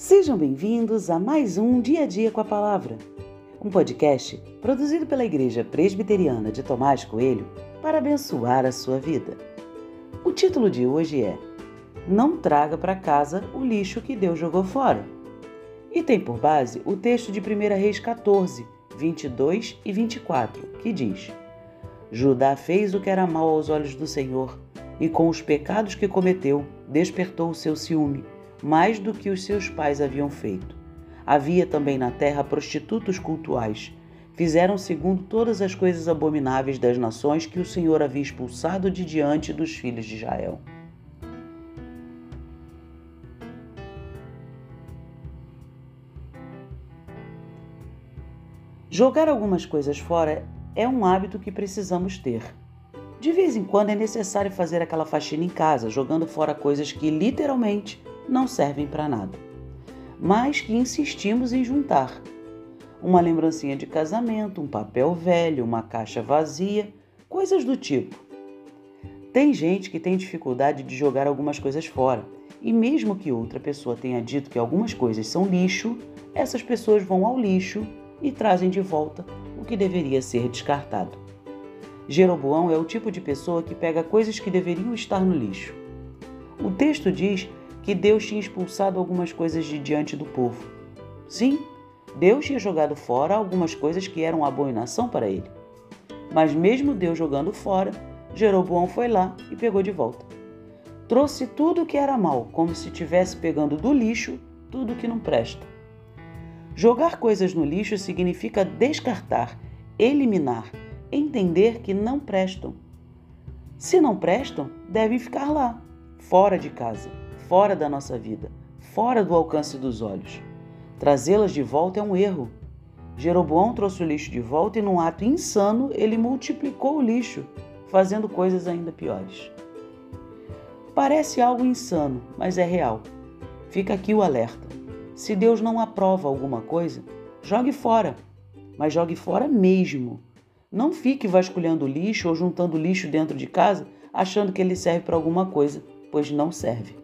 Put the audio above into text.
Sejam bem-vindos a mais um Dia a Dia com a Palavra, um podcast produzido pela Igreja Presbiteriana de Tomás Coelho para abençoar a sua vida. O título de hoje é Não traga para casa o lixo que Deus jogou fora. E tem por base o texto de 1 Reis 14, 22 e 24, que diz: Judá fez o que era mal aos olhos do Senhor, e com os pecados que cometeu, despertou o seu ciúme mais do que os seus pais haviam feito. Havia também na terra prostitutos cultuais. Fizeram segundo todas as coisas abomináveis das nações que o Senhor havia expulsado de diante dos filhos de Israel. Jogar algumas coisas fora é um hábito que precisamos ter. De vez em quando é necessário fazer aquela faxina em casa, jogando fora coisas que literalmente não servem para nada, mas que insistimos em juntar. Uma lembrancinha de casamento, um papel velho, uma caixa vazia, coisas do tipo. Tem gente que tem dificuldade de jogar algumas coisas fora, e mesmo que outra pessoa tenha dito que algumas coisas são lixo, essas pessoas vão ao lixo e trazem de volta o que deveria ser descartado. Jeroboão é o tipo de pessoa que pega coisas que deveriam estar no lixo. O texto diz que Deus tinha expulsado algumas coisas de diante do povo. Sim, Deus tinha jogado fora algumas coisas que eram abominação para ele. Mas mesmo Deus jogando fora, Jeroboão foi lá e pegou de volta. Trouxe tudo que era mal, como se estivesse pegando do lixo tudo que não presta. Jogar coisas no lixo significa descartar, eliminar, entender que não prestam. Se não prestam, devem ficar lá, fora de casa fora da nossa vida, fora do alcance dos olhos. Trazê-las de volta é um erro. Jeroboão trouxe o lixo de volta e, num ato insano, ele multiplicou o lixo, fazendo coisas ainda piores. Parece algo insano, mas é real. Fica aqui o alerta. Se Deus não aprova alguma coisa, jogue fora, mas jogue fora mesmo. Não fique vasculhando lixo ou juntando lixo dentro de casa achando que ele serve para alguma coisa, pois não serve.